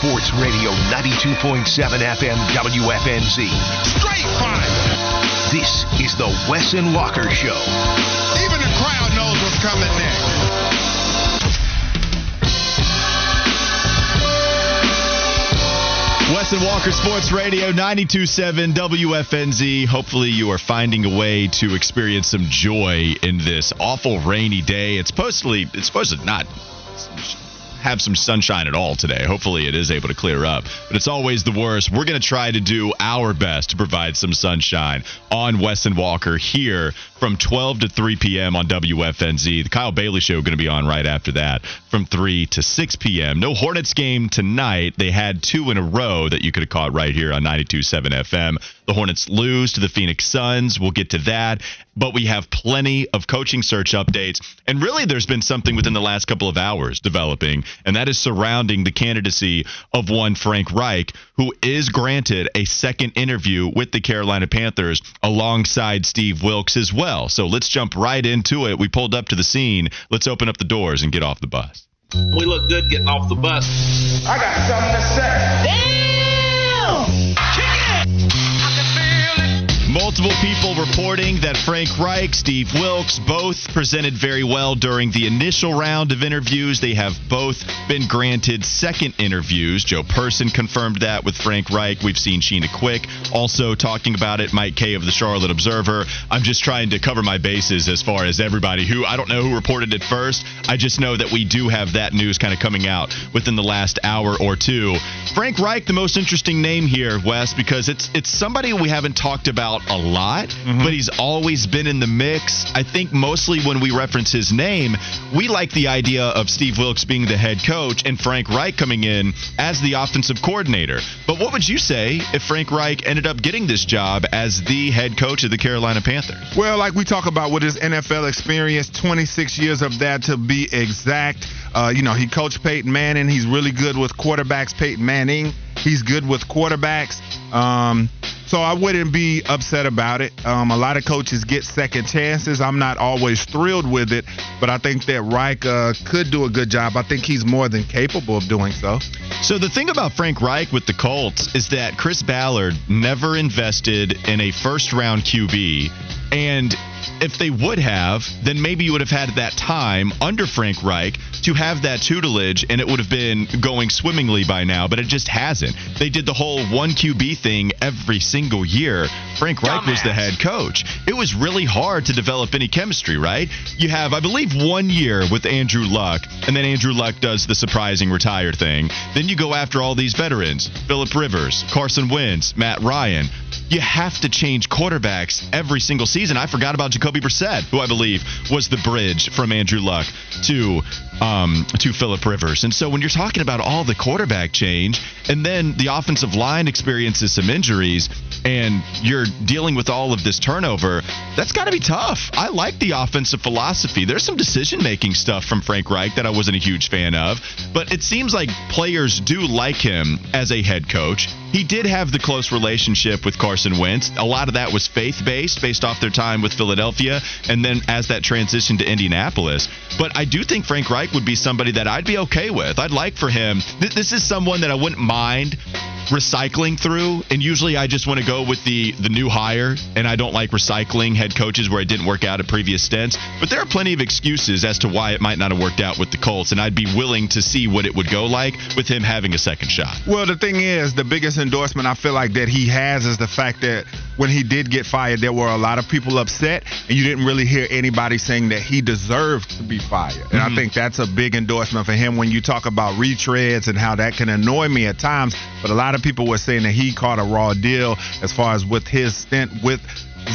Sports Radio 92.7 FM WFNZ. Straight fire. This is the Wesson and Walker Show. Even the crowd knows what's coming next. Wes and Walker Sports Radio 927 WFNZ. Hopefully, you are finding a way to experience some joy in this awful rainy day. It's supposedly it's supposed to not have some sunshine at all today. Hopefully, it is able to clear up, but it's always the worst. We're going to try to do our best to provide some sunshine on Wes and Walker here from 12 to 3 p.m. on WFNZ. The Kyle Bailey Show going to be on right after that from 3 to 6 p.m. No Hornets game tonight. They had two in a row that you could have caught right here on 92.7 FM. The Hornets lose to the Phoenix Suns. We'll get to that. But we have plenty of coaching search updates. And really, there's been something within the last couple of hours developing, and that is surrounding the candidacy of one Frank Reich, who is granted a second interview with the Carolina Panthers alongside Steve Wilks as well. So let's jump right into it. We pulled up to the scene. Let's open up the doors and get off the bus. We look good getting off the bus. I got something to say. Multiple people reporting that Frank Reich, Steve Wilks, both presented very well during the initial round of interviews. They have both been granted second interviews. Joe Person confirmed that with Frank Reich. We've seen Sheena Quick also talking about it. Mike Kaye of the Charlotte Observer. I'm just trying to cover my bases as far as everybody who I don't know who reported it first. I just know that we do have that news kind of coming out within the last hour or two. Frank Reich, the most interesting name here, Wes, because it's it's somebody we haven't talked about a lot, but he's always been in the mix. I think mostly when we reference his name, we like the idea of Steve Wilks being the head coach and Frank Reich coming in as the offensive coordinator. But what would you say if Frank Reich ended up getting this job as the head coach of the Carolina Panthers? Well, like we talk about with his NFL experience, 26 years of that to be exact. Uh, you know, he coached Peyton Manning. He's really good with quarterbacks. Peyton Manning, he's good with quarterbacks. Um, so I wouldn't be upset about it. Um, a lot of coaches get second chances. I'm not always thrilled with it, but I think that Reich uh, could do a good job. I think he's more than capable of doing so. So the thing about Frank Reich with the Colts is that Chris Ballard never invested in a first round QB and if they would have, then maybe you would have had that time under Frank Reich to have that tutelage and it would have been going swimmingly by now, but it just hasn't. They did the whole one QB thing every single year. Frank Reich was the head coach. It was really hard to develop any chemistry, right? You have, I believe, one year with Andrew Luck, and then Andrew Luck does the surprising retire thing. Then you go after all these veterans Philip Rivers, Carson Wentz, Matt Ryan you have to change quarterbacks every single season. I forgot about Jacoby Brissett, who I believe was the bridge from Andrew Luck to um, to Philip Rivers. And so when you're talking about all the quarterback change, and then the offensive line experiences some injuries, and you're dealing with all of this turnover, that's got to be tough. I like the offensive philosophy. There's some decision making stuff from Frank Reich that I wasn't a huge fan of, but it seems like players do like him as a head coach. He did have the close relationship with Carson Wentz. A lot of that was faith based, based off their time with Philadelphia, and then as that transition to Indianapolis. But I do think Frank Reich would be somebody that I'd be okay with. I'd like for him. Th- this is someone that I wouldn't mind recycling through and usually I just want to go with the the new hire and I don't like recycling head coaches where it didn't work out at previous stints but there are plenty of excuses as to why it might not have worked out with the Colts and I'd be willing to see what it would go like with him having a second shot. Well, the thing is, the biggest endorsement I feel like that he has is the fact that when he did get fired, there were a lot of people upset, and you didn't really hear anybody saying that he deserved to be fired. And I mm-hmm. think that's a big endorsement for him when you talk about retreads and how that can annoy me at times. But a lot of people were saying that he caught a raw deal as far as with his stint with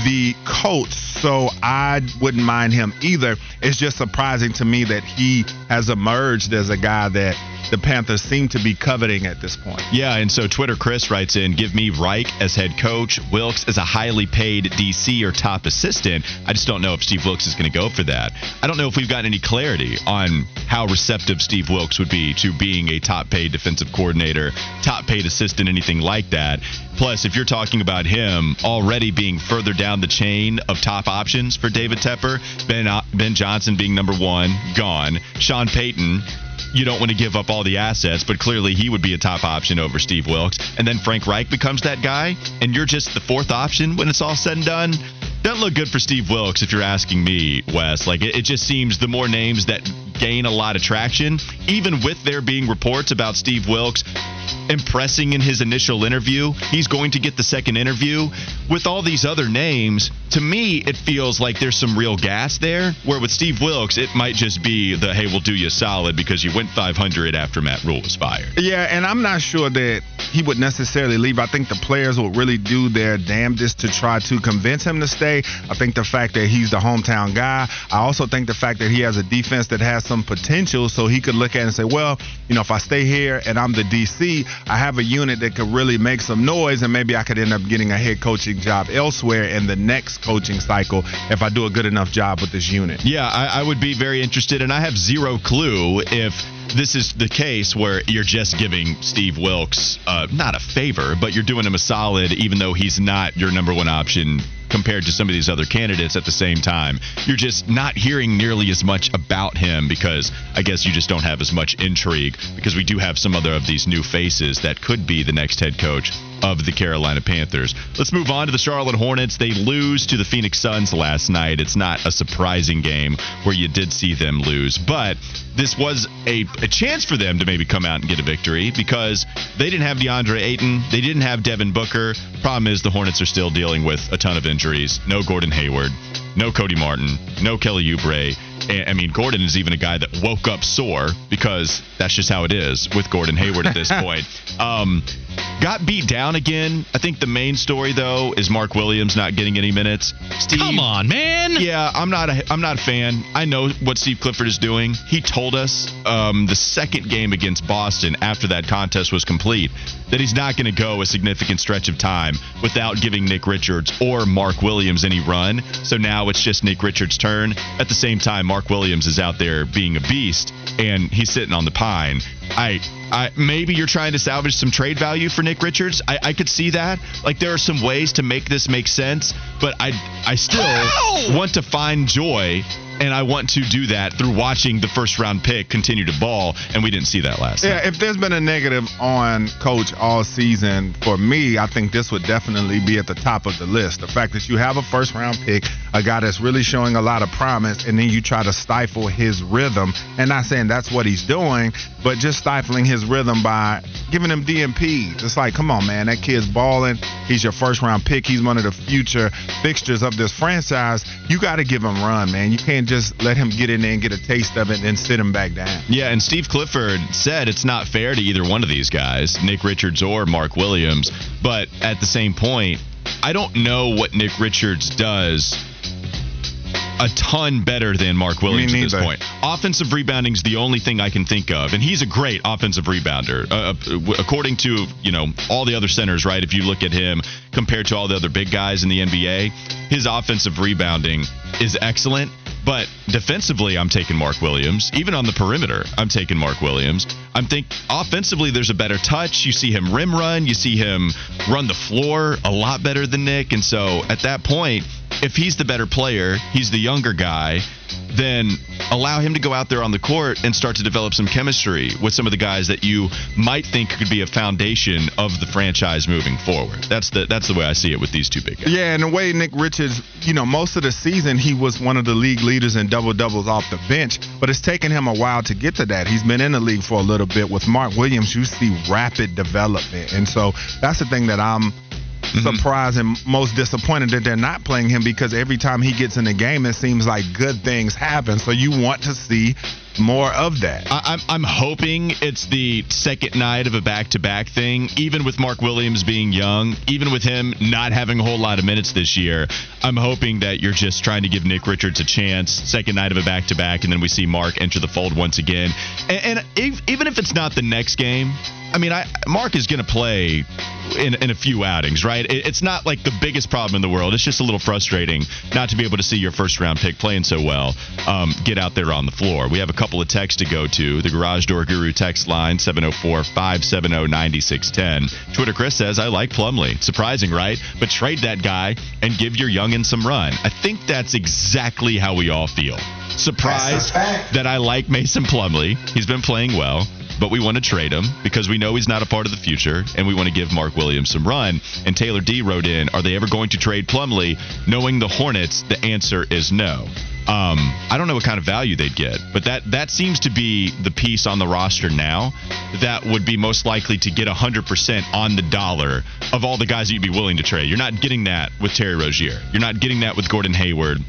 the Colts, so I wouldn't mind him either. It's just surprising to me that he has emerged as a guy that the Panthers seem to be coveting at this point. Yeah, and so Twitter Chris writes in, give me Reich as head coach, Wilks as a highly paid DC or top assistant. I just don't know if Steve Wilks is going to go for that. I don't know if we've gotten any clarity on how receptive Steve Wilks would be to being a top paid defensive coordinator, top paid assistant, anything like that. Plus, if you're talking about him already being further down the chain of top options for David Tepper, Ben uh, Ben Johnson being number one, gone. Sean Payton you don't want to give up all the assets, but clearly he would be a top option over Steve Wilks. And then Frank Reich becomes that guy, and you're just the fourth option when it's all said and done. Doesn't look good for Steve Wilks if you're asking me, Wes. Like, it, it just seems the more names that gain a lot of traction, even with there being reports about Steve Wilks impressing in his initial interview, he's going to get the second interview. With all these other names, to me, it feels like there's some real gas there. Where with Steve Wilks, it might just be the hey, we'll do you solid because you went 500 after Matt Rhule was fired. Yeah, and I'm not sure that he would necessarily leave. I think the players will really do their damnedest to try to convince him to stay. I think the fact that he's the hometown guy. I also think the fact that he has a defense that has some potential, so he could look at it and say, well, you know, if I stay here and I'm the DC, I have a unit that could really make some noise, and maybe I could end up getting a head coaching job elsewhere in the next coaching cycle if I do a good enough job with this unit. Yeah, I, I would be very interested, and I have zero clue if this is the case where you're just giving Steve Wilks uh, not a favor, but you're doing him a solid, even though he's not your number one option compared to some of these other candidates at the same time. You're just not hearing nearly as much about him because I guess you just don't have as much intrigue because we do have some other of these new faces that could be the next head coach of the Carolina Panthers. Let's move on to the Charlotte Hornets. They lose to the Phoenix Suns last night. It's not a surprising game where you did see them lose, but this was a, a chance for them to maybe come out and get a victory because they didn't have DeAndre Ayton. They didn't have Devin Booker. Problem is, the Hornets are still dealing with a ton of injuries. No Gordon Hayward, no Cody Martin, no Kelly Oubre. I mean, Gordon is even a guy that woke up sore because that's just how it is with Gordon Hayward at this point. Um, got beat down again. I think the main story though is Mark Williams not getting any minutes. Steve, come on, man. Yeah, I'm not a I'm not a fan. I know what Steve Clifford is doing. He told us um, the second game against Boston after that contest was complete that he's not going to go a significant stretch of time without giving Nick Richards or Mark Williams any run. So now it's just Nick Richards' turn. At the same time, Mark Williams is out there being a beast and he's sitting on the pine. I, I maybe you're trying to salvage some trade value for Nick Richards. I, I could see that. Like there are some ways to make this make sense, but I I still want to find joy and I want to do that through watching the first round pick continue to ball, and we didn't see that last. Yeah, night. if there's been a negative on coach all season for me, I think this would definitely be at the top of the list. The fact that you have a first round pick, a guy that's really showing a lot of promise, and then you try to stifle his rhythm. And not saying that's what he's doing, but just stifling his rhythm by giving him DNP. It's like, come on, man, that kid's balling. He's your first round pick. He's one of the future fixtures of this franchise. You got to give him run, man. You can't just let him get in there and get a taste of it and then sit him back down. Yeah, and Steve Clifford said it's not fair to either one of these guys, Nick Richards or Mark Williams. But at the same point, I don't know what Nick Richards does a ton better than Mark Williams at this point. Offensive rebounding is the only thing I can think of, and he's a great offensive rebounder. Uh, uh according to you know all the other centers, right? If you look at him compared to all the other big guys in the NBA, his offensive rebounding is excellent. But defensively, I'm taking Mark Williams. Even on the perimeter, I'm taking Mark Williams. I'm think offensively, there's a better touch. You see him rim run. You see him run the floor a lot better than Nick. And so at that point, if he's the better player, he's the younger guy, then allow him to go out there on the court and start to develop some chemistry with some of the guys that you might think could be a foundation of the franchise moving forward. That's the that's the way I see it with these two big guys. Yeah, and the way Nick Richards, you know, most of the season he was one of the league leaders in double doubles off the bench, but it's taken him a while to get to that. He's been in the league for a little bit. With Mark Williams, you see rapid development, and so that's the thing that I'm mm-hmm. surprised and most disappointed that they're not playing him because every time he gets in the game, it seems like good things happen. So you want to see more of that. I, I'm, I'm hoping it's the second night of a back to back thing, even with Mark Williams being young, even with him not having a whole lot of minutes this year. I'm hoping that you're just trying to give Nick Richards a chance, second night of a back to back, and then we see Mark enter the fold once again. And, and if, even if it's not the next game, I mean, I, Mark is going to play in, in a few outings, right? It, it's not like the biggest problem in the world. It's just a little frustrating not to be able to see your first round pick playing so well um, get out there on the floor. We have a couple of texts to go to. The Garage Door Guru text line 704 570 9610. Twitter Chris says, I like Plumlee. Surprising, right? But trade that guy and give your youngin some run. I think that's exactly how we all feel. Surprised that I like Mason Plumlee. He's been playing well but we want to trade him because we know he's not a part of the future, and we want to give Mark Williams some run. And Taylor D wrote in, "Are they ever going to trade Plumlee?" Knowing the Hornets, the answer is no. Um, I don't know what kind of value they'd get, but that that seems to be the piece on the roster now that would be most likely to get 100% on the dollar of all the guys that you'd be willing to trade. You're not getting that with Terry Rozier. You're not getting that with Gordon Hayward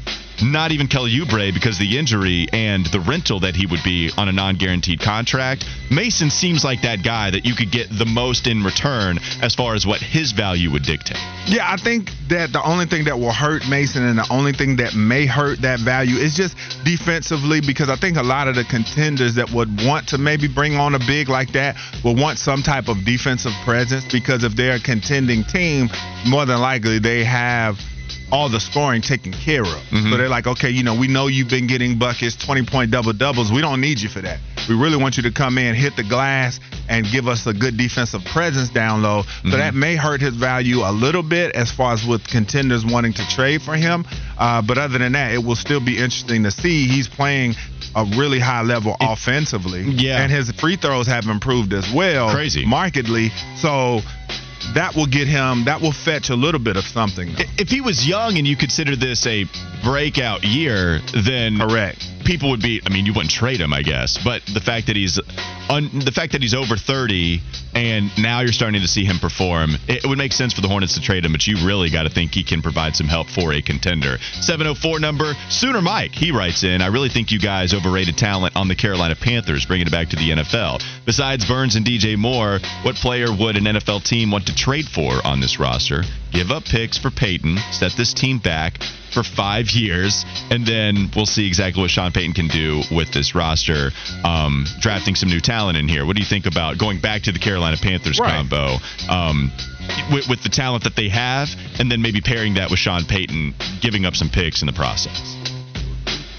not even Kelly Oubre because the injury and the rental that he would be on a non-guaranteed contract. Mason seems like that guy that you could get the most in return as far as what his value would dictate. Yeah, I think that the only thing that will hurt Mason and the only thing that may hurt that value is just defensively because I think a lot of the contenders that would want to maybe bring on a big like that will want some type of defensive presence because if they're a contending team, more than likely they have – all the scoring taken care of. Mm-hmm. So they're like, okay, you know, we know you've been getting buckets, 20 point double doubles. We don't need you for that. We really want you to come in, hit the glass, and give us a good defensive presence down low. Mm-hmm. So that may hurt his value a little bit as far as with contenders wanting to trade for him. Uh, but other than that, it will still be interesting to see. He's playing a really high level it, offensively. Yeah. And his free throws have improved as well. Crazy. Markedly. So that will get him that will fetch a little bit of something though. if he was young and you consider this a breakout year then correct people would be. I mean, you wouldn't trade him, I guess, but the fact that he's un, the fact that he's over 30 and now you're starting to see him perform, it, it would make sense for the Hornets to trade him. But you really got to think he can provide some help for a contender. 704 number Sooner Mike. He writes in, I really think you guys overrated talent on the Carolina Panthers, bringing it back to the NFL. Besides Burns and DJ Moore, what player would an NFL team want to trade for on this roster? Give up picks for Payton, set this team back for five years, and then we'll see exactly what Sean Payton can do with this roster. Um, drafting some new talent in here. What do you think about going back to the Carolina Panthers right. combo? Um, with, with the talent that they have, and then maybe pairing that with Sean Payton, giving up some picks in the process.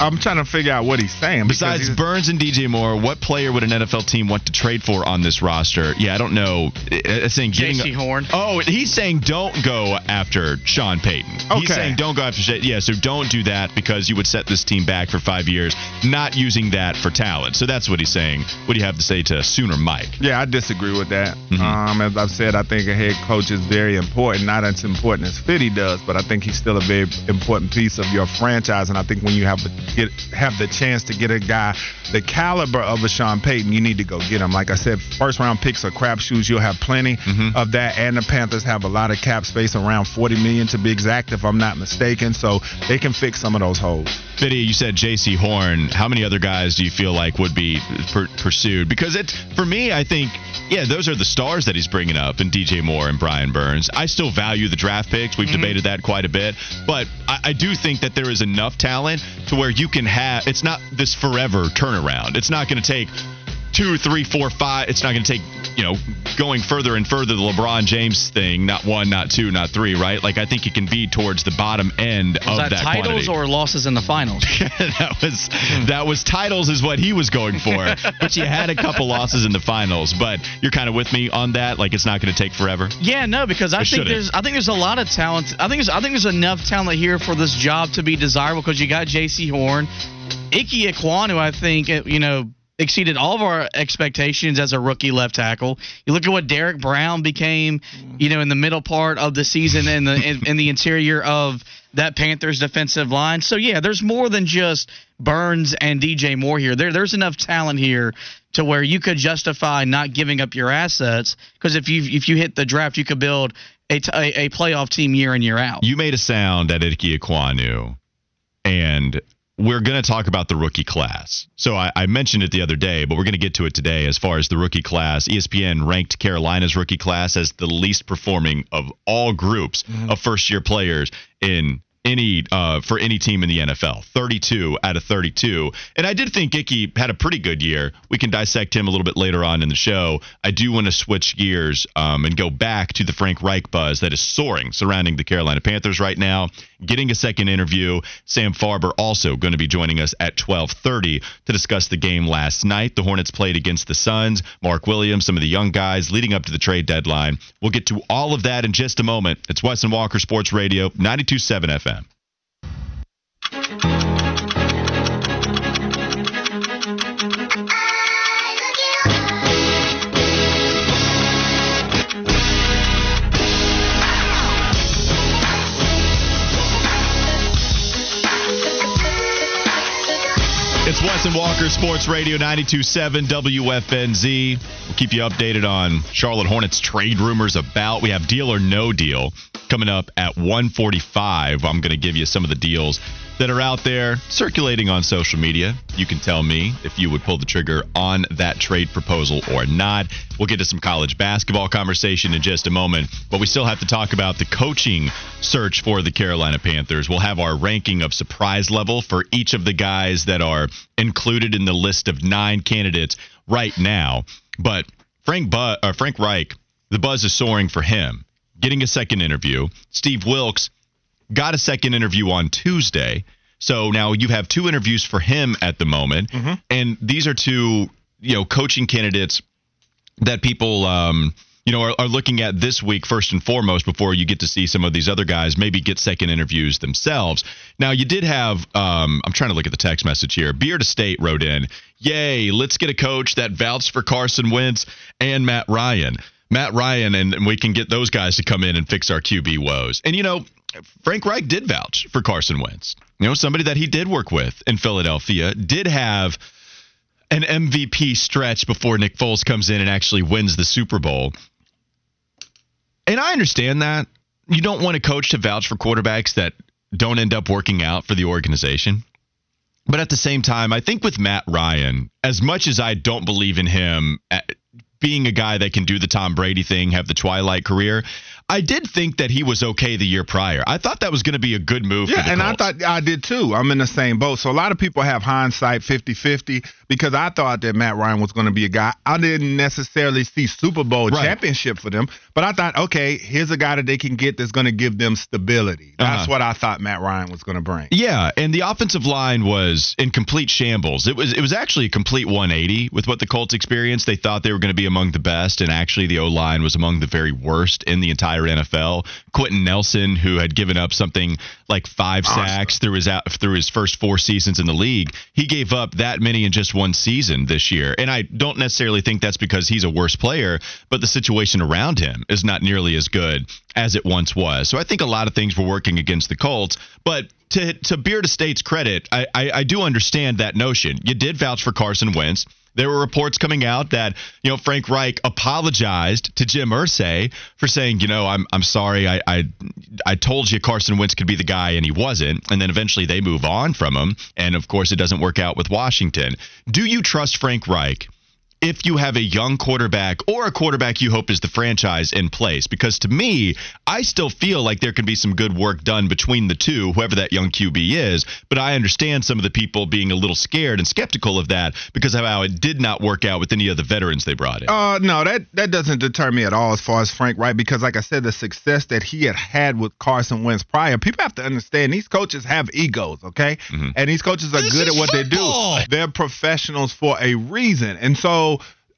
I'm trying to figure out what he's saying. Besides Burns and DJ Moore, what player would an NFL team want to trade for on this roster? Yeah, I don't know. It's saying Jaycee Horn. Oh, he's saying don't go after Sean Payton. Okay. He's saying don't go after. Yeah, so don't do that because you would set this team back for five years, not using that for talent. So that's what he's saying. What do you have to say to Sooner Mike? Yeah, I disagree with that. Mm-hmm. Um, as I've said, I think a head coach is very important. Not as important as Fitty does, but I think he's still a very important piece of your franchise. And I think when you have get have the chance to get a guy the caliber of a Sean Payton, you need to go get him. Like I said, first round picks are crapshoots. You'll have plenty mm-hmm. of that, and the Panthers have a lot of cap space, around 40 million to be exact, if I'm not mistaken. So they can fix some of those holes. Fiddy, you said Jaycee Horn. How many other guys do you feel like would be per- pursued? Because it, for me, I think, yeah, those are the stars that he's bringing up, and DJ Moore and Brian Burns. I still value the draft picks. We've mm-hmm. debated that quite a bit, but I, I do think that there is enough talent to where you can have. It's not this forever turnaround. It's not going to take two, three, four, five. It's not going to take, you know, going further and further the LeBron James thing. Not one, not two, not three. Right? Like I think it can be towards the bottom end was of that, that titles quantity. or losses in the finals. that was that was titles is what he was going for. but you had a couple losses in the finals. But you're kind of with me on that. Like it's not going to take forever. Yeah, no, because I think shouldn't. there's I think there's a lot of talent. I think there's I think there's enough talent here for this job to be desirable because you got Jaycee Horn. Ike Ekwonu, I think, you know, exceeded all of our expectations as a rookie left tackle. You look at what Derrick Brown became, mm-hmm. you know, in the middle part of the season in the in, in, the interior of that Panthers defensive line. So yeah, there's more than just Burns and DJ Moore here. There there's enough talent here to where you could justify not giving up your assets because if you if you hit the draft, you could build a, t- a, a playoff team year in year out. You made a sound at Ike Ekwonu, and we're going to talk about the rookie class. So I, I, mentioned it the other day, but we're going to get to it today as far as the rookie class. ESPN ranked Carolina's rookie class as the least performing of all groups mm-hmm. of first year players in any uh, for any team in the NFL. 32 out of 32. And I did think Icky had a pretty good year. We can dissect him a little bit later on in the show. I do want to switch gears um, and go back to the Frank Reich buzz that is soaring surrounding the Carolina Panthers right now. Getting a second interview. Sam Farber also going to be joining us at 12:30 to discuss the game last night. The Hornets played against the Suns. Mark Williams, some of the young guys leading up to the trade deadline. We'll get to all of that in just a moment. It's Wes and Walker Sports Radio 92.7 FM. It's Wes and Walker Sports Radio 92.7 WFNZ. We'll keep you updated on Charlotte Hornets trade rumors about. We have deal or no deal coming up at 145. I'm going to give you some of the deals that are out there circulating on social media. You can tell me if you would pull the trigger on that trade proposal or not. We'll get to some college basketball conversation in just a moment, but we still have to talk about the coaching search for the Carolina Panthers. We'll have our ranking of surprise level for each of the guys that are included in the list of nine candidates right now. But Frank, Bu- or Frank Reich, the buzz is soaring for him. Getting a second interview. Steve Wilks got a second interview on Tuesday. So now you have two interviews for him at the moment, mm-hmm. and these are two you know coaching candidates that people um, you know are, are, looking at this week first and foremost before you get to see some of these other guys maybe get second interviews themselves. Now you did have um, I'm trying to look at the text message here. Beard Estate wrote in, "Yay, let's get a coach that vouched for Carson Wentz and Matt Ryan." Matt Ryan and we can get those guys to come in and fix our QB woes. And you know, Frank Reich did vouch for Carson Wentz. You know, somebody that he did work with in Philadelphia did have an MVP stretch before Nick Foles comes in and actually wins the Super Bowl. And I understand that. You don't want a coach to vouch for quarterbacks that don't end up working out for the organization. But at the same time, I think with Matt Ryan, as much as I don't believe in him eh, being a guy that can do the Tom Brady thing, have the twilight career. I did think that he was okay the year prior. I thought that was going to be a good move. Yeah, and Colts. I thought I did too. I'm in the same boat. So a lot of people have hindsight 50 50 because I thought that Matt Ryan was going to be a guy. I didn't necessarily see Super Bowl right. championship for them, but I thought, okay, here's a guy that they can get that's going to give them stability. That's uh-huh. what I thought Matt Ryan was going to bring. Yeah, and the offensive line was in complete shambles. It was it was actually a complete 180 with what the Colts experienced. They thought they were going to be among the best, and actually the O line was among the very worst in the entire NFL. Quenton Nelson, who had given up something like five sacks through his out, through his first four seasons in the league, he gave up that many in just one season this year. And I don't necessarily think that's because he's a worse player, but the situation around him is not nearly as good as it once was. So I think a lot of things were working against the Colts, but to to Beard Estate's credit, I, I, I do understand that notion. You did vouch for Carson Wentz. There were reports coming out that you know Frank Reich apologized to Jim Irsay for saying, you know, I'm I'm sorry, I I, I told you Carson Wentz could be the guy and he wasn't, and then eventually they move on from him, and of course it doesn't work out with Washington. Do you trust Frank Reich? If you have a young quarterback or a quarterback you hope is the franchise in place. Because to me, I still feel like there can be some good work done between the two, whoever that young QB is. But I understand some of the people being a little scared and skeptical of that because of how it did not work out with any of the veterans they brought in. Uh, no, that, that doesn't deter me at all as far as Frank Reich, because like I said, the success that he had had with Carson Wentz prior, people have to understand these coaches have egos, okay? Mm-hmm. And these coaches are this good at what football. they do. They're professionals for a reason. And so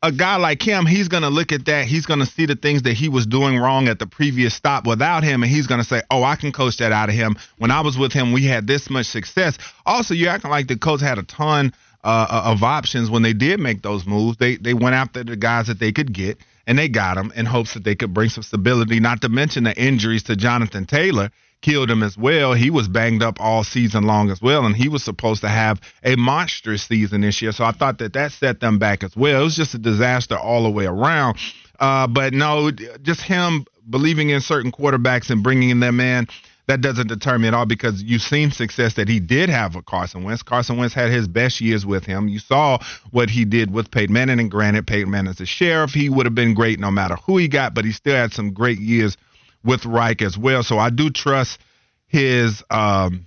a guy like him, he's going to look at that. He's going to see the things that he was doing wrong at the previous stop without him, and he's going to say, "Oh, I can coach that out of him." When I was with him, we had this much success. Also, you're acting like the coach had a ton uh, of options when they did make those moves. They they went after the guys that they could get, and they got them in hopes that they could bring some stability. Not to mention the injuries to Jonathan Taylor killed him as well. He was banged up all season long as well, and he was supposed to have a monstrous season this year. So I thought that that set them back as well. It was just a disaster all the way around. Uh, but no, just him believing in certain quarterbacks and bringing in them in that doesn't deter me at all because you've seen success that he did have with Carson Wentz. Carson Wentz had his best years with him. You saw what he did with Peyton Manning, and granted, Peyton is a sheriff. He would have been great no matter who he got, but he still had some great years with Reich as well. So I do trust his um,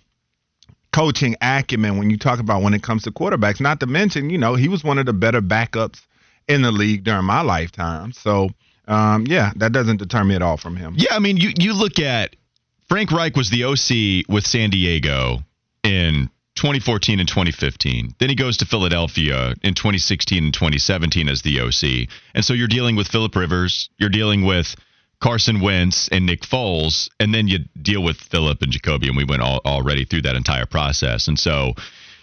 coaching acumen when you talk about when it comes to quarterbacks. Not to mention, you know, he was one of the better backups in the league during my lifetime. So um, yeah, that doesn't deter me at all from him. Yeah, I mean, you you look at Frank Reich was the OC with San Diego in 2014 and 2015. Then he goes to Philadelphia in 2016 and 2017 as the OC. And so you're dealing with Philip Rivers, you're dealing with Carson Wentz and Nick Foles, and then you deal with Philip and Jacoby, and we went all, already through that entire process. And so,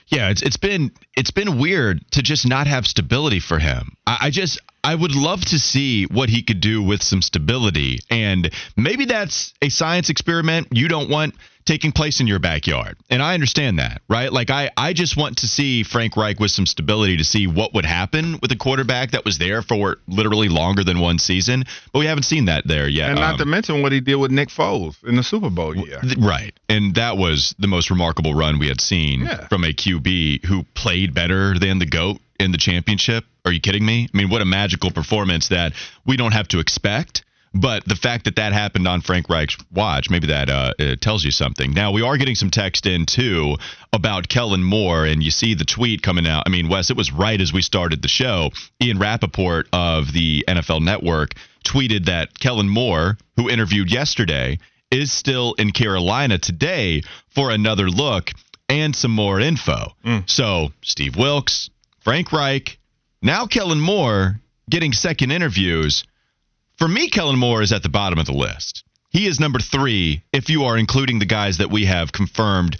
yeah, it's it's been it's been weird to just not have stability for him. I, I just I would love to see what he could do with some stability. And maybe that's a science experiment you don't want taking place in your backyard. And I understand that, right? Like I, I just want to see Frank Reich with some stability to see what would happen with a quarterback that was there for literally longer than one season. But we haven't seen that there yet. And not um, to mention what he did with Nick Foles in the Super Bowl year. Right. And that was the most remarkable run we had seen yeah. from a QB who played better than the GOAT in the championship. Are you kidding me? I mean, what a magical performance that we don't have to expect. But the fact that that happened on Frank Reich's watch, maybe that uh, tells you something. Now, we are getting some text in, too, about Kellen Moore, and you see the tweet coming out. I mean, Wes, it was right as we started the show. Ian Rapoport of the NFL Network tweeted that Kellen Moore, who interviewed yesterday, is still in Carolina today for another look and some more info. Mm. So, Steve Wilks, Frank Reich, now Kellen Moore getting second interviews. For me, Kellen Moore is at the bottom of the list. He is number three if you are including the guys that we have confirmed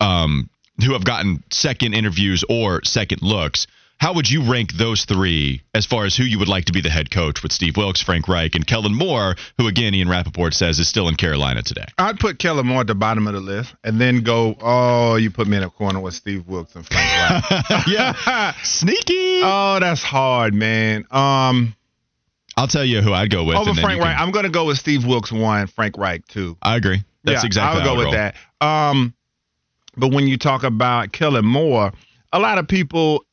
um, who have gotten second interviews or second looks. How would you rank those three as far as who you would like to be the head coach with Steve Wilks, Frank Reich, and Kellen Moore, who again Ian Rapoport says is still in Carolina today? I'd put Kellen Moore at the bottom of the list and then go, oh, you put me in a corner with Steve Wilks and Frank Reich. yeah. Sneaky. Oh, that's hard, man. Um I'll tell you who I'd go with. Over Frank Reich. I'm gonna go with Steve Wilks one, Frank Reich two. I agree. That's yeah, exactly I'll go with roll. that. Um but when you talk about Kellen Moore, a lot of people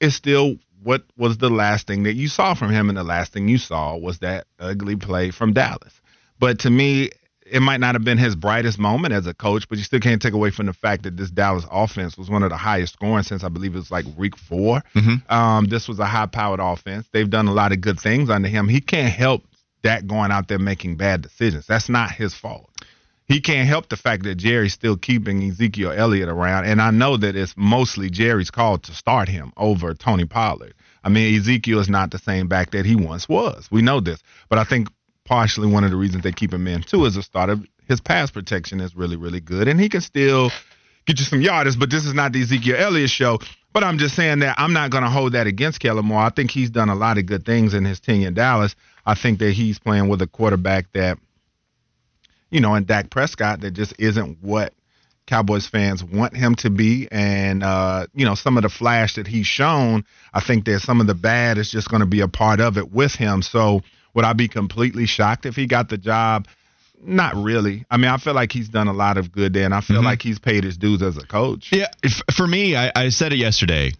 it's still what was the last thing that you saw from him, and the last thing you saw was that ugly play from Dallas. But to me, it might not have been his brightest moment as a coach, but you still can't take away from the fact that this Dallas offense was one of the highest scoring since I believe it was like week 4 mm-hmm. um, this was a high powered offense. They've done a lot of good things under him. He can't help that going out there making bad decisions. That's not his fault. He can't help the fact that Jerry's still keeping Ezekiel Elliott around. And I know that it's mostly Jerry's call to start him over Tony Pollard. I mean, Ezekiel is not the same back that he once was. We know this. But I think partially one of the reasons they keep him in too is a start of his pass protection is really, really good. And he can still get you some yardage, but this is not the Ezekiel Elliott show. But I'm just saying that I'm not going to hold that against Kellen Moore. I think he's done a lot of good things in his tenure in Dallas. I think that he's playing with a quarterback that, you know, and Dak Prescott that just isn't what Cowboys fans want him to be. And, uh, you know, some of the flash that he's shown, I think that some of the bad is just going to be a part of it with him. So would I be completely shocked if he got the job? Not really. I mean, I feel like he's done a lot of good there, and I feel mm-hmm. like he's paid his dues as a coach. Yeah, for me, I, I said it yesterday.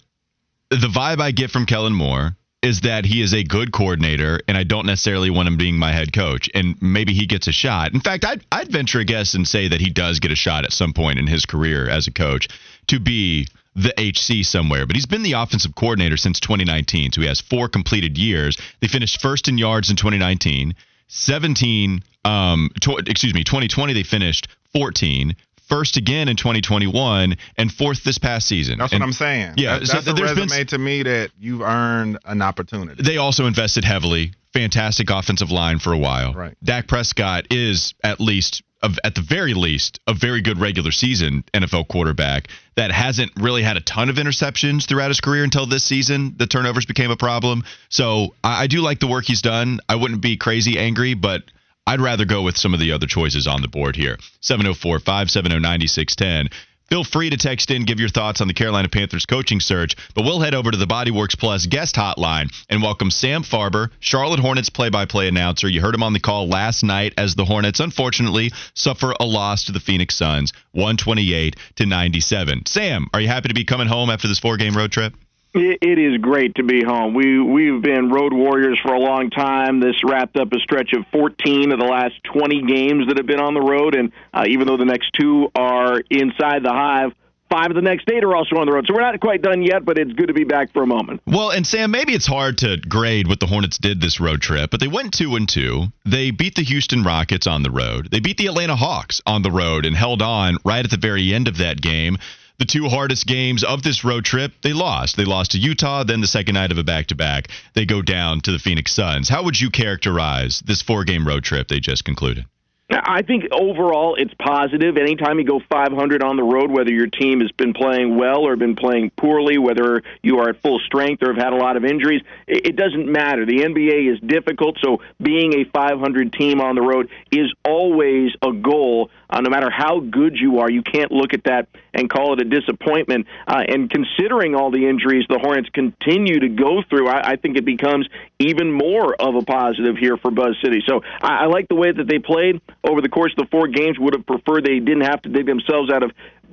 The vibe I get from Kellen Moore is that he is a good coordinator, and I don't necessarily want him being my head coach. And maybe he gets a shot. In fact, I'd, I'd venture a guess and say that he does get a shot at some point in his career as a coach to be the HC somewhere, but he's been the offensive coordinator since 2019. So he has four completed years. They finished first in yards in 2019. 17, um, tw- excuse me, 2020 they finished 14. First again in 2021 and fourth this past season. That's and, what I'm saying. Yeah, that, that's so a resume been, to me that you've earned an opportunity. They also invested heavily. Fantastic offensive line for a while. Right. Dak Prescott is at least at the very least, a very good regular season NFL quarterback that hasn't really had a ton of interceptions throughout his career until this season. The turnovers became a problem. So I, I do like the work he's done. I wouldn't be crazy angry, but I'd rather go with some of the other choices on the board here. 704 570 9610. Feel free to text in, give your thoughts on the Carolina Panthers coaching search, but we'll head over to the Bodyworks Plus guest hotline and welcome Sam Farber, Charlotte Hornets play-by-play announcer. You heard him on the call last night as the Hornets unfortunately suffer a loss to the Phoenix Suns, 128 to 97. Sam, are you happy to be coming home after this four-game road trip? It is great to be home. We we've been road warriors for a long time. This wrapped up a stretch of 14 of the last 20 games that have been on the road, and uh, even though the next two are inside the hive, five of the next eight are also on the road. So we're not quite done yet, but it's good to be back for a moment. Well, and Sam, maybe it's hard to grade what the Hornets did this road trip, but they went two and two. They beat the Houston Rockets on the road. They beat the Atlanta Hawks on the road and held on right at the very end of that game the two hardest games of this road trip, they lost. They lost to Utah, then the second night of a back to back, they go down to the Phoenix Suns. How would you characterize this four game road trip they just concluded? I think overall it's positive. Anytime you go 500 on the road, whether your team has been playing well or been playing poorly, whether you are at full strength or have had a lot of injuries, it doesn't matter. The NBA is difficult, so being a 500 team on the road is always a goal. Uh, no matter how good you are, you can't look at that and call it a disappointment. Uh, and considering all the injuries the Hornets continue to go through, I, I think it becomes even more of a positive here for Buzz City. So I, I like the way that they played over the course of the four games. Would have preferred they didn't have to dig themselves out of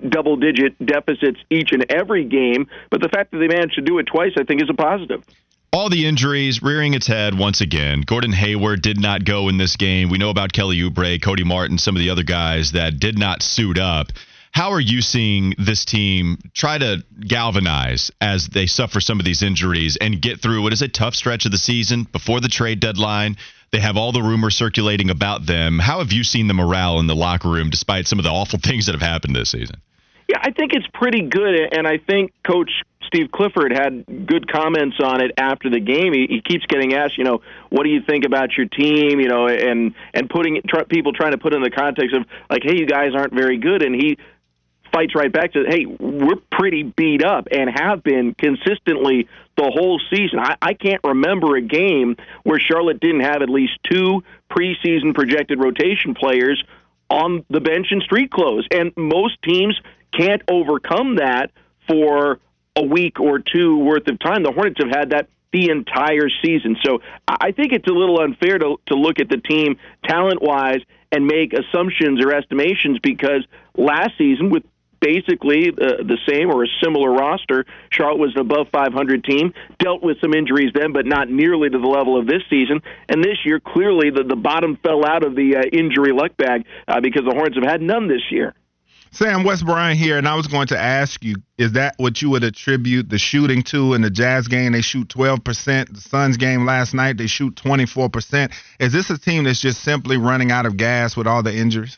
double digit deficits each and every game. But the fact that they managed to do it twice, I think, is a positive all the injuries rearing its head once again. Gordon Hayward did not go in this game. We know about Kelly Oubre, Cody Martin, some of the other guys that did not suit up. How are you seeing this team try to galvanize as they suffer some of these injuries and get through what is a tough stretch of the season before the trade deadline? They have all the rumors circulating about them. How have you seen the morale in the locker room despite some of the awful things that have happened this season? Yeah, I think it's pretty good, and I think Coach Steve Clifford had good comments on it after the game. He, he keeps getting asked, you know, what do you think about your team, you know, and and putting tr- people trying to put in the context of like, hey, you guys aren't very good, and he fights right back to, hey, we're pretty beat up and have been consistently the whole season. I, I can't remember a game where Charlotte didn't have at least two preseason projected rotation players on the bench in street clothes, and most teams can't overcome that for a week or two worth of time. The Hornets have had that the entire season. So I think it's a little unfair to to look at the team talent wise and make assumptions or estimations because last season with basically uh, the same or a similar roster. Charlotte was an above 500 team, dealt with some injuries then, but not nearly to the level of this season. And this year, clearly, the, the bottom fell out of the uh, injury luck bag uh, because the Hornets have had none this year. Sam Wes Bryant here, and I was going to ask you, is that what you would attribute the shooting to in the Jazz game? They shoot 12%. The Suns game last night, they shoot 24%. Is this a team that's just simply running out of gas with all the injuries?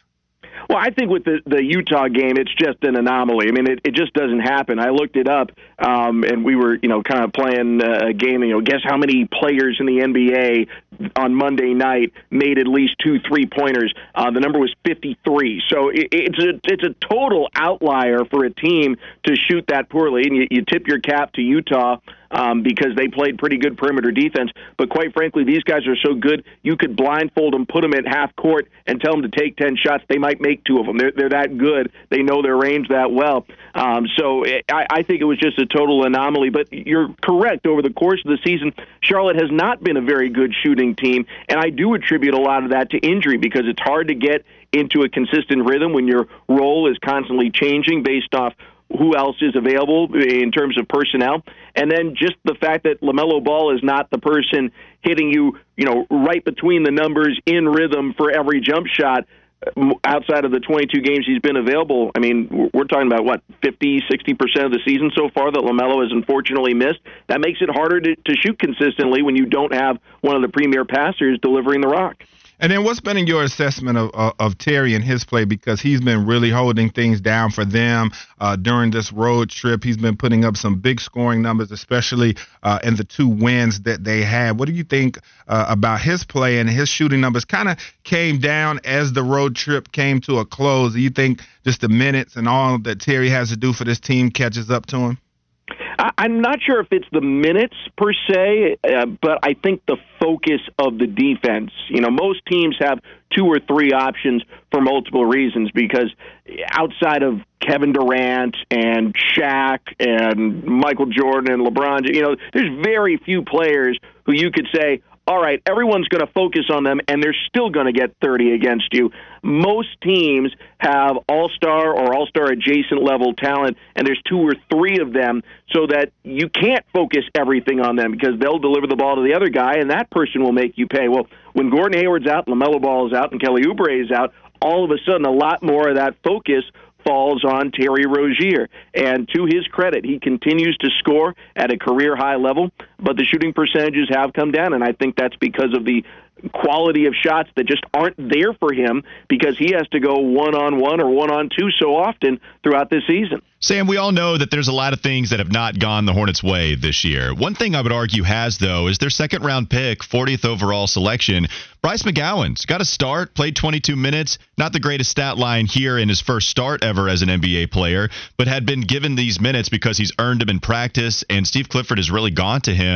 Well, I think with the the Utah game, it's just an anomaly. I mean, it, it just doesn't happen. I looked it up, um, and we were, you know, kind of playing a game. You know, guess how many players in the NBA on Monday night made at least two three pointers? Uh, the number was 53. So it, it's a it's a total outlier for a team to shoot that poorly, and you, you tip your cap to Utah um, because they played pretty good perimeter defense. But quite frankly, these guys are so good, you could blindfold them, put them at half court, and tell them to take 10 shots. They might make two of them. They're, they're that good. They know their range that well. Um, so it, I, I think it was just a total anomaly. But you're correct. Over the course of the season, Charlotte has not been a very good shooting team. And I do attribute a lot of that to injury because it's hard to get into a consistent rhythm when your role is constantly changing based off who else is available in terms of personnel, and then just the fact that LaMelo Ball is not the person hitting you, you know, right between the numbers in rhythm for every jump shot. Outside of the 22 games he's been available, I mean, we're talking about what 50, 60 percent of the season so far that LaMelo has unfortunately missed. That makes it harder to, to shoot consistently when you don't have one of the premier passers delivering the rock. And then, what's been your assessment of, of, of Terry and his play? Because he's been really holding things down for them uh, during this road trip. He's been putting up some big scoring numbers, especially uh, in the two wins that they had. What do you think uh, about his play and his shooting numbers? Kind of came down as the road trip came to a close. Do you think just the minutes and all that Terry has to do for this team catches up to him? I, I'm not sure if it's the minutes per se, uh, but I think the focus of the defense. You know, most teams have two or three options for multiple reasons because outside of Kevin Durant and Shaq and Michael Jordan and LeBron, you know, there's very few players who you could say, all right, everyone's going to focus on them, and they're still going to get 30 against you. Most teams have all star or all star adjacent level talent, and there's two or three of them, so that you can't focus everything on them because they'll deliver the ball to the other guy, and that person will make you pay. Well, when Gordon Hayward's out, LaMelo Ball is out, and Kelly Oubre is out, all of a sudden a lot more of that focus falls on Terry Rozier. And to his credit, he continues to score at a career high level, but the shooting percentages have come down, and I think that's because of the quality of shots that just aren't there for him because he has to go one on one or one on two so often throughout this season. Sam, we all know that there's a lot of things that have not gone the Hornets' way this year. One thing I would argue has, though, is their second round pick, 40th overall selection, Bryce McGowens Got a start, played 22 minutes. Not the greatest stat line here in his first start ever as an NBA player, but had been given these minutes because he's earned them in practice. And Steve Clifford has really gone to him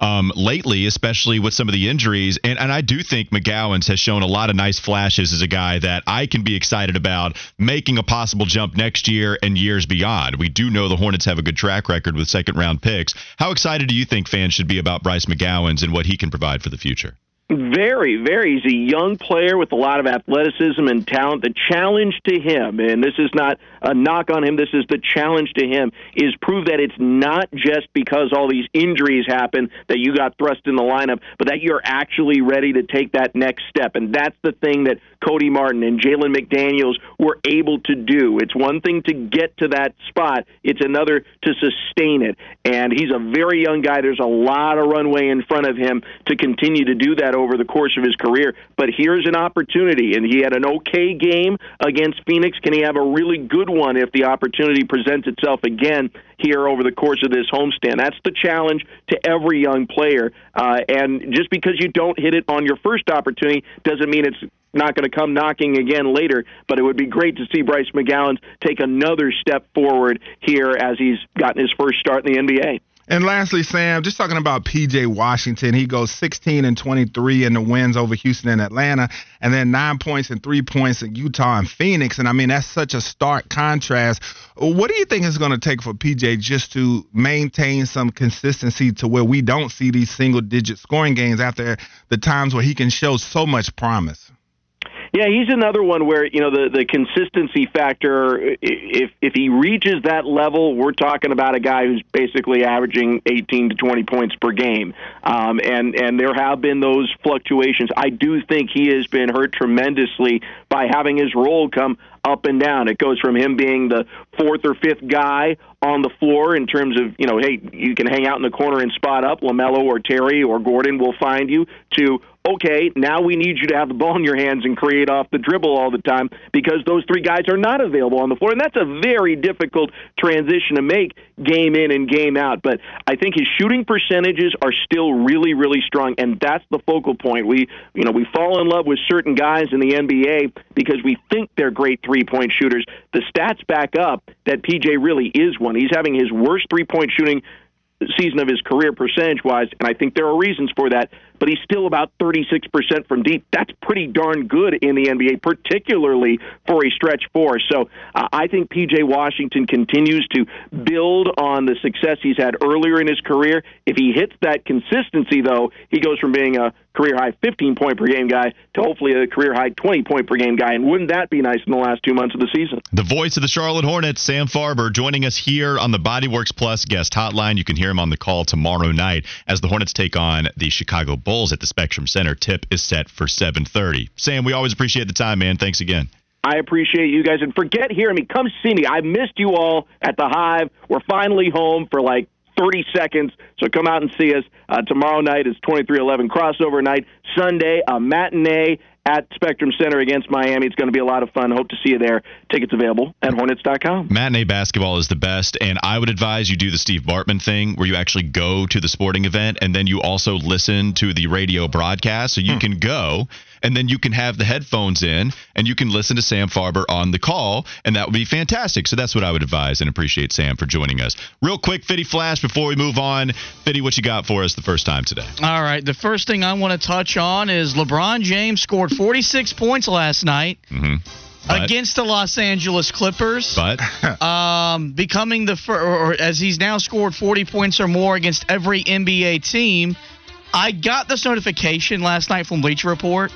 um, lately, especially with some of the injuries. And, and I do think McGowens has shown a lot of nice flashes as a guy that I can be excited about making a possible jump next year and years beyond. We do know the Hornets have a good track record with second round picks. How excited do you think fans should be about Bryce McGowens and what he can provide for the future? Very, very. He's a young player with a lot of athleticism and talent. The challenge to him, and this is not a knock on him, this is the challenge to him, is prove that it's not just because all these injuries happen that you got thrust in the lineup, but that you're actually ready to take that next step. And that's the thing that Cody Martin and Jalen McDaniels were able to do. It's one thing to get to that spot, it's another to sustain it. And he's a very young guy. There's a lot of runway in front of him to continue to do that over the course of his career. But here's an opportunity, and he had an okay game against Phoenix. Can he have a really good one if the opportunity presents itself again here over the course of this homestand? That's the challenge to every young player. Uh, and just because you don't hit it on your first opportunity doesn't mean it's not going to come knocking again later, but it would be great to see Bryce McGowens take another step forward here as he's gotten his first start in the NBA. And lastly, Sam, just talking about PJ Washington, he goes 16 and 23 in the wins over Houston and Atlanta, and then nine points and three points in Utah and Phoenix. And I mean, that's such a stark contrast. What do you think it's going to take for PJ just to maintain some consistency to where we don't see these single digit scoring games after the times where he can show so much promise? Yeah, he's another one where you know the the consistency factor. If if he reaches that level, we're talking about a guy who's basically averaging 18 to 20 points per game. Um, and and there have been those fluctuations. I do think he has been hurt tremendously by having his role come up and down. It goes from him being the fourth or fifth guy on the floor in terms of, you know, hey, you can hang out in the corner and spot up. LaMelo or Terry or Gordon will find you to, okay, now we need you to have the ball in your hands and create off the dribble all the time because those three guys are not available on the floor. And that's a very difficult transition to make game in and game out. But I think his shooting percentages are still really, really strong, and that's the focal point. We, you know, we fall in love with certain guys in the NBA because we think they're great three point shooters. The stats back up that PJ really is one. He's having his worst three point shooting season of his career percentage wise, and I think there are reasons for that but he's still about 36% from deep. That's pretty darn good in the NBA, particularly for a stretch four. So uh, I think PJ Washington continues to build on the success he's had earlier in his career. If he hits that consistency, though, he goes from being a career high 15 point per game guy to hopefully a career high 20 point per game guy. And wouldn't that be nice in the last two months of the season? The voice of the Charlotte Hornets, Sam Farber, joining us here on the Bodyworks Plus guest hotline. You can hear him on the call tomorrow night as the Hornets take on the Chicago Bulls. Bulls at the Spectrum Center. Tip is set for 7:30. Sam, we always appreciate the time, man. Thanks again. I appreciate you guys, and forget hearing me. Come see me. I missed you all at the Hive. We're finally home for like 30 seconds. So come out and see us. Uh, tomorrow night is 2311 crossover night. Sunday, a matinee at Spectrum Center against Miami. It's going to be a lot of fun. Hope to see you there. Tickets available at Hornets.com. Matinee basketball is the best, and I would advise you do the Steve Bartman thing where you actually go to the sporting event and then you also listen to the radio broadcast. So you hmm. can go and then you can have the headphones in and you can listen to Sam Farber on the call, and that would be fantastic. So that's what I would advise and appreciate Sam for joining us. Real quick, Fitty Flash before we move on. Fitty, what you got for us the first time today? All right. The first thing I want to touch on is LeBron James scored 46 points last night. Mm-hmm. But, against the Los Angeles Clippers, but um, becoming the first, or as he's now scored 40 points or more against every NBA team. I got this notification last night from Bleacher Report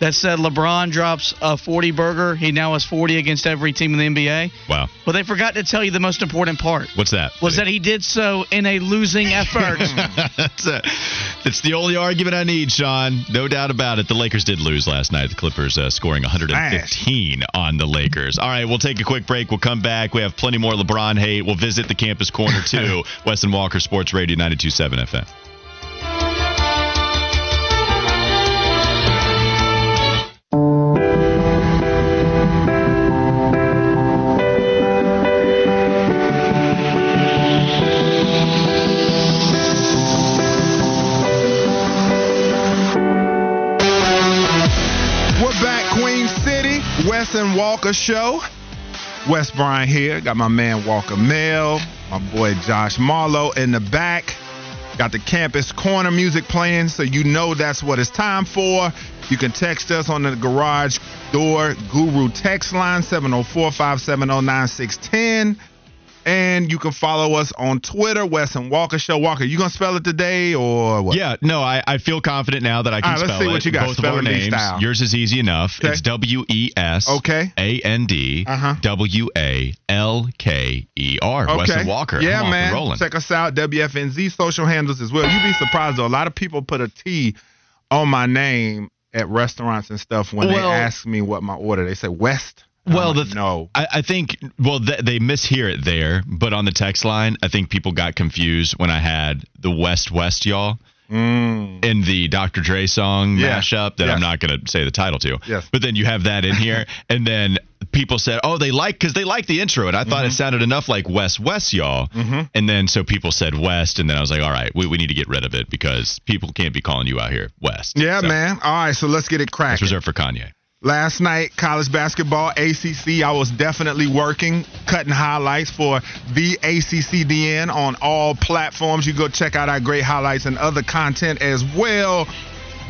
that said LeBron drops a 40 burger. He now has 40 against every team in the NBA. Wow. But they forgot to tell you the most important part. What's that? Was that he did so in a losing effort. That's it. That's the only argument I need, Sean. No doubt about it. The Lakers did lose last night. The Clippers uh, scoring 115 on the Lakers. All right, we'll take a quick break. We'll come back. We have plenty more LeBron hate. We'll visit the campus corner too. Wes and Walker Sports Radio 92.7 FM. Walker Show. Wes Bryant here. Got my man Walker Mel, my boy Josh Marlowe in the back. Got the campus corner music playing, so you know that's what it's time for. You can text us on the garage door guru text line 704 570 9610. And you can follow us on Twitter, Wes and Walker Show. Walker, you gonna spell it today or what? Yeah, no, I, I feel confident now that I can All right, spell let's see it. what you got. Both spell of our names. Style. Yours is easy enough. Okay. It's W E S Okay. A N D. W A L K E R. Okay. Wes and Walker. Yeah, on, man. Check us out, WFNZ social handles as well. You'd be surprised though. A lot of people put a T on my name at restaurants and stuff when Well- they ask me what my order. They say West. Well, the like, no. I, I think well th- they mishear it there, but on the text line, I think people got confused when I had the West West y'all Mm. in the Dr. Dre song Yeah. mashup that Yes. I'm not going to say the title to. Yes. But then you have that in here, and then people said, "Oh, they like because they like the intro," and I thought Mm-hmm. it sounded enough like West West y'all. And then so people said West, and then I was like, "All right, we, we need to get rid of it because people can't be calling you out here West." Yeah, So, man. All right, so let's get it cracked. It's reserved for Kanye. Last night, college basketball, ACC. I was definitely working, cutting highlights for the ACCDN on all platforms. You go check out our great highlights and other content as well.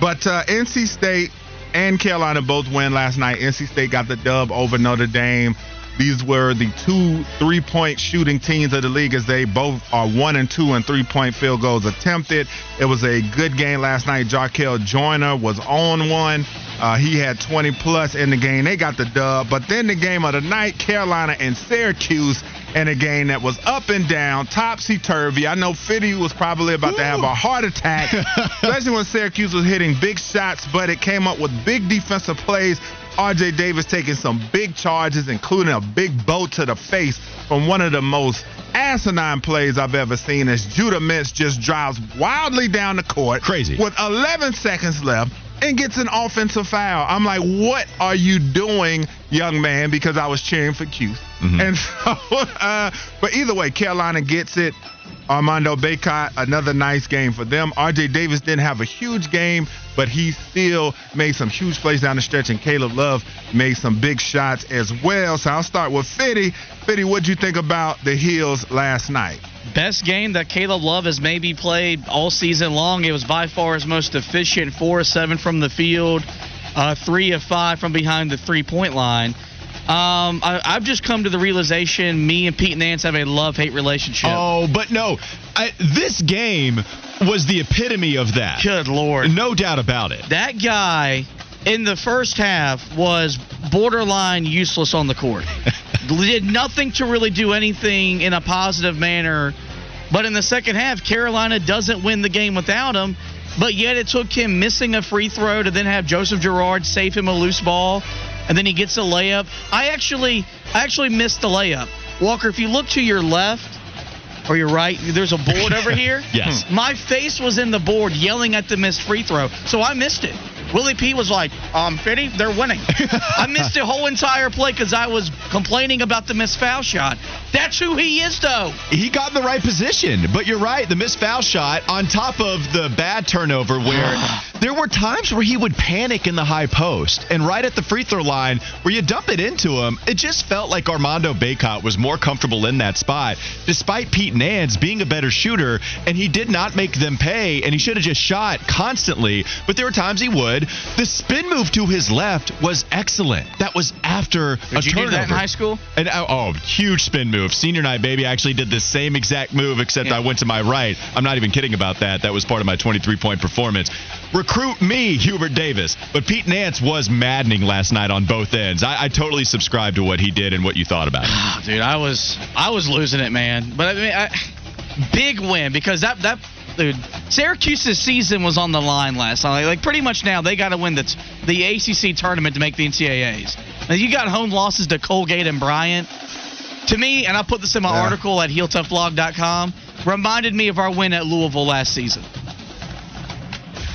But uh, NC State and Carolina both win last night. NC State got the dub over Notre Dame. These were the two three point shooting teams of the league as they both are one and two and three point field goals attempted. It was a good game last night. Jarkel Joiner was on one. Uh, he had 20 plus in the game. They got the dub. But then the game of the night, Carolina and Syracuse in a game that was up and down, topsy turvy. I know Fitty was probably about to have a heart attack, especially when Syracuse was hitting big shots, but it came up with big defensive plays. RJ Davis taking some big charges, including a big bow to the face from one of the most asinine plays I've ever seen as Judah Mintz just drives wildly down the court. Crazy. With 11 seconds left and gets an offensive foul. I'm like, what are you doing, young man? Because I was cheering for Cuse. And so, uh, but either way, Carolina gets it. Armando Bacot, another nice game for them. RJ Davis didn't have a huge game, but he still made some huge plays down the stretch, and Caleb Love made some big shots as well. So I'll start with Fitty. Fitty, what'd you think about the Heels last night? Best game that Caleb Love has maybe played all season long. It was by far his most efficient, four of seven from the field, uh, three of five from behind the three point line. Um, I, I've just come to the realization me and Pete Nance have a love hate relationship. Oh, but no, I, this game was the epitome of that. Good lord. No doubt about it. That guy in the first half was borderline useless on the court. Did nothing to really do anything in a positive manner. But in the second half, Carolina doesn't win the game without him. But yet it took him missing a free throw to then have Joseph Girard save him a loose ball, and then he gets a layup. I actually, I actually missed the layup. Walker, if you look to your left or your right, there's a board over here. Yes. My face was in the board yelling at the missed free throw, so I missed it. Willie P was like, um, Fitty, they're winning. I missed the whole entire play because I was complaining about the missed foul shot. That's who he is, though. He got in the right position, but you're right. The missed foul shot on top of the bad turnover where there were times where he would panic in the high post and right at the free throw line where you dump it into him, it just felt like Armando Bacot was more comfortable in that spot despite Pete Nance being a better shooter and he did not make them pay and he should have just shot constantly, but there were times he would. The spin move to his left was excellent. That was after Did a you turnover. in high school? And oh, oh, huge spin move. Senior night, baby. I actually did the same exact move, except Yeah. I went to my right. I'm not even kidding about that. That was part of my 23 point performance. Recruit me, Hubert Davis. But Pete Nance was maddening last night on both ends. I, I totally subscribe to what he did and what you thought about it. Oh, dude, I was I was losing it, man. But I mean, I, big win because that that dude, Syracuse's season was on the line last night. Like pretty much now they got to win the t- the ACC tournament to make the NCAA's. Now you got home losses to Colgate and Bryant. To me, and I put this in my Yeah. article at heeltoughblog.com, reminded me of our win at Louisville last season.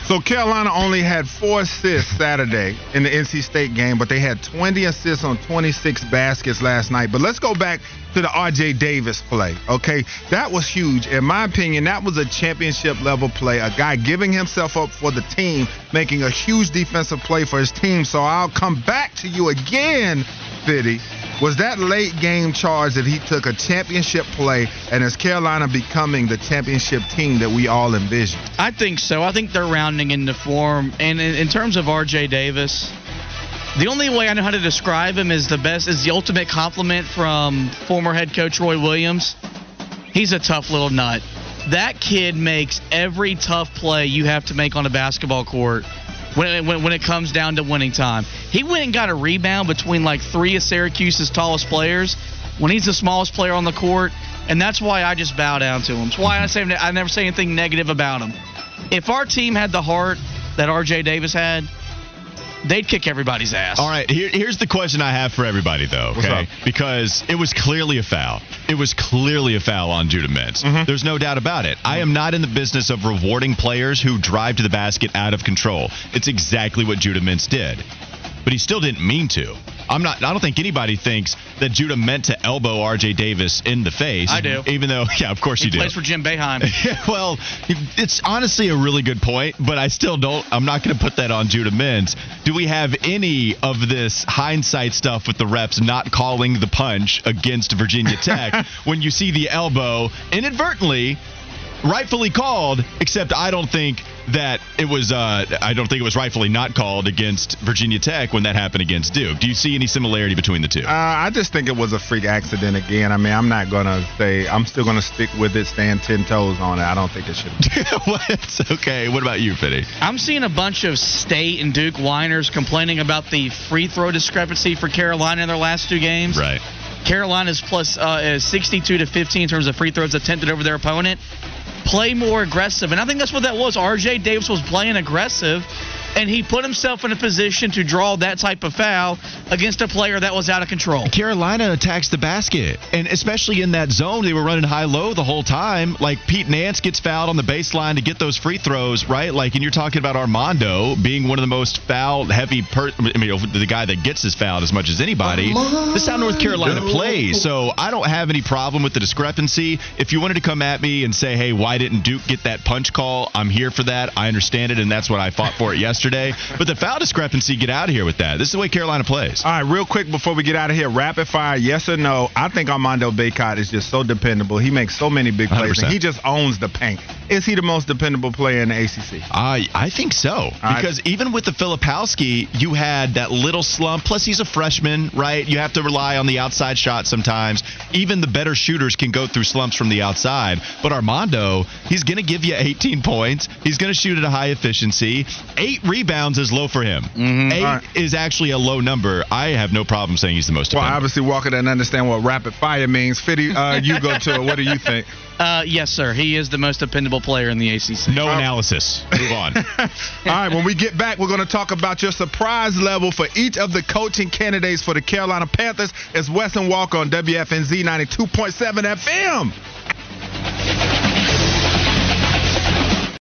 So Carolina only had four assists Saturday in the NC State game, but they had 20 assists on 26 baskets last night. But let's go back to the RJ Davis play. Okay, that was huge. In my opinion, that was a championship level play. A guy giving himself up for the team, making a huge defensive play for his team. So I'll come back to you again, Fitty. Was that late game charge that he took a championship play and is Carolina becoming the championship team that we all envisioned? I think so. I think they're rounding into form. And in, in terms of R.J. Davis, the only way I know how to describe him is the best is the ultimate compliment from former head coach Roy Williams. He's a tough little nut. That kid makes every tough play you have to make on a basketball court when it, when, when it comes down to winning time. He went and got a rebound between like three of Syracuse's tallest players when he's the smallest player on the court, and that's why I just bow down to him. It's why I say I never say anything negative about him. If our team had the heart that R.J. Davis had, they'd kick everybody's ass. All right, here, here's the question I have for everybody, though, okay? Because it was clearly a foul. It was clearly a foul on Judah Mintz. Mm-hmm. There's no doubt about it. I am not in the business of rewarding players who drive to the basket out of control. It's exactly what Judah Mintz did. But he still didn't mean to. I'm not. I don't think anybody thinks that Judah meant to elbow R.J. Davis in the face. I do. Even though, yeah, of course he you do. plays for Jim Boeheim. Well, it's honestly a really good point, but I still don't. I'm not going to put that on Judah Mintz. Do we have any of this hindsight stuff with the refs not calling the punch against Virginia Tech when you see the elbow inadvertently? Rightfully called, except I don't think that it was. Uh, I don't think it was rightfully not called against Virginia Tech when that happened against Duke. Do you see any similarity between the two? Uh, I just think it was a freak accident again. I mean, I'm not gonna say I'm still gonna stick with it, stand ten toes on it. I don't think it should. what? Okay. What about you, Fitty? I'm seeing a bunch of State and Duke whiners complaining about the free throw discrepancy for Carolina in their last two games. Right. Carolina's plus uh, is 62 to 15 in terms of free throws attempted over their opponent. Play more aggressive, and I think that's what that was. R.J. Davis was playing aggressive, and he put himself in a position to draw that type of foul against a player that was out of control. Carolina attacks the basket, and especially in that zone, they were running high-low the whole time. Like Pete Nance gets fouled on the baseline to get those free throws, right? Like, and you're talking about Armando being one of the most foul-heavy, per- I mean, the guy that gets his fouled as much as anybody. This is how North Carolina plays, so I don't have any problem with the discrepancy. If you wanted to come at me and say, "Hey, why didn't Duke get that punch call?" I'm here for that. I understand it, and that's what I fought for it yesterday. But the foul discrepancy, get out of here with that. This is the way Carolina plays. All right, real quick before we get out of here, rapid fire, yes or no? I think Armando Bacot is just so dependable. He makes so many big plays, and he just owns the paint. Is he the most dependable player in the ACC? I I think so right. because even with the Filipowski, you had that little slump. Plus, he's a freshman, right? You have to rely on the outside shot sometimes. Even the better shooters can go through slumps from the outside. But Armando, he's going to give you 18 points. He's going to shoot at a high efficiency. Eight rebounds is low for him. Eight Mm-hmm. All right. is actually a low number. I have no problem saying he's the most Well, dependable. obviously Walker doesn't understand what rapid fire means. Fitty, uh, you go to it. What do you think? Uh, yes, sir. He is the most dependable player in the ACC. no analysis. Move on. All right, when we get back, we're going to talk about your surprise level for each of the coaching candidates for the Carolina Panthers. It's Weston Walker on WFNZ 92.7 FM.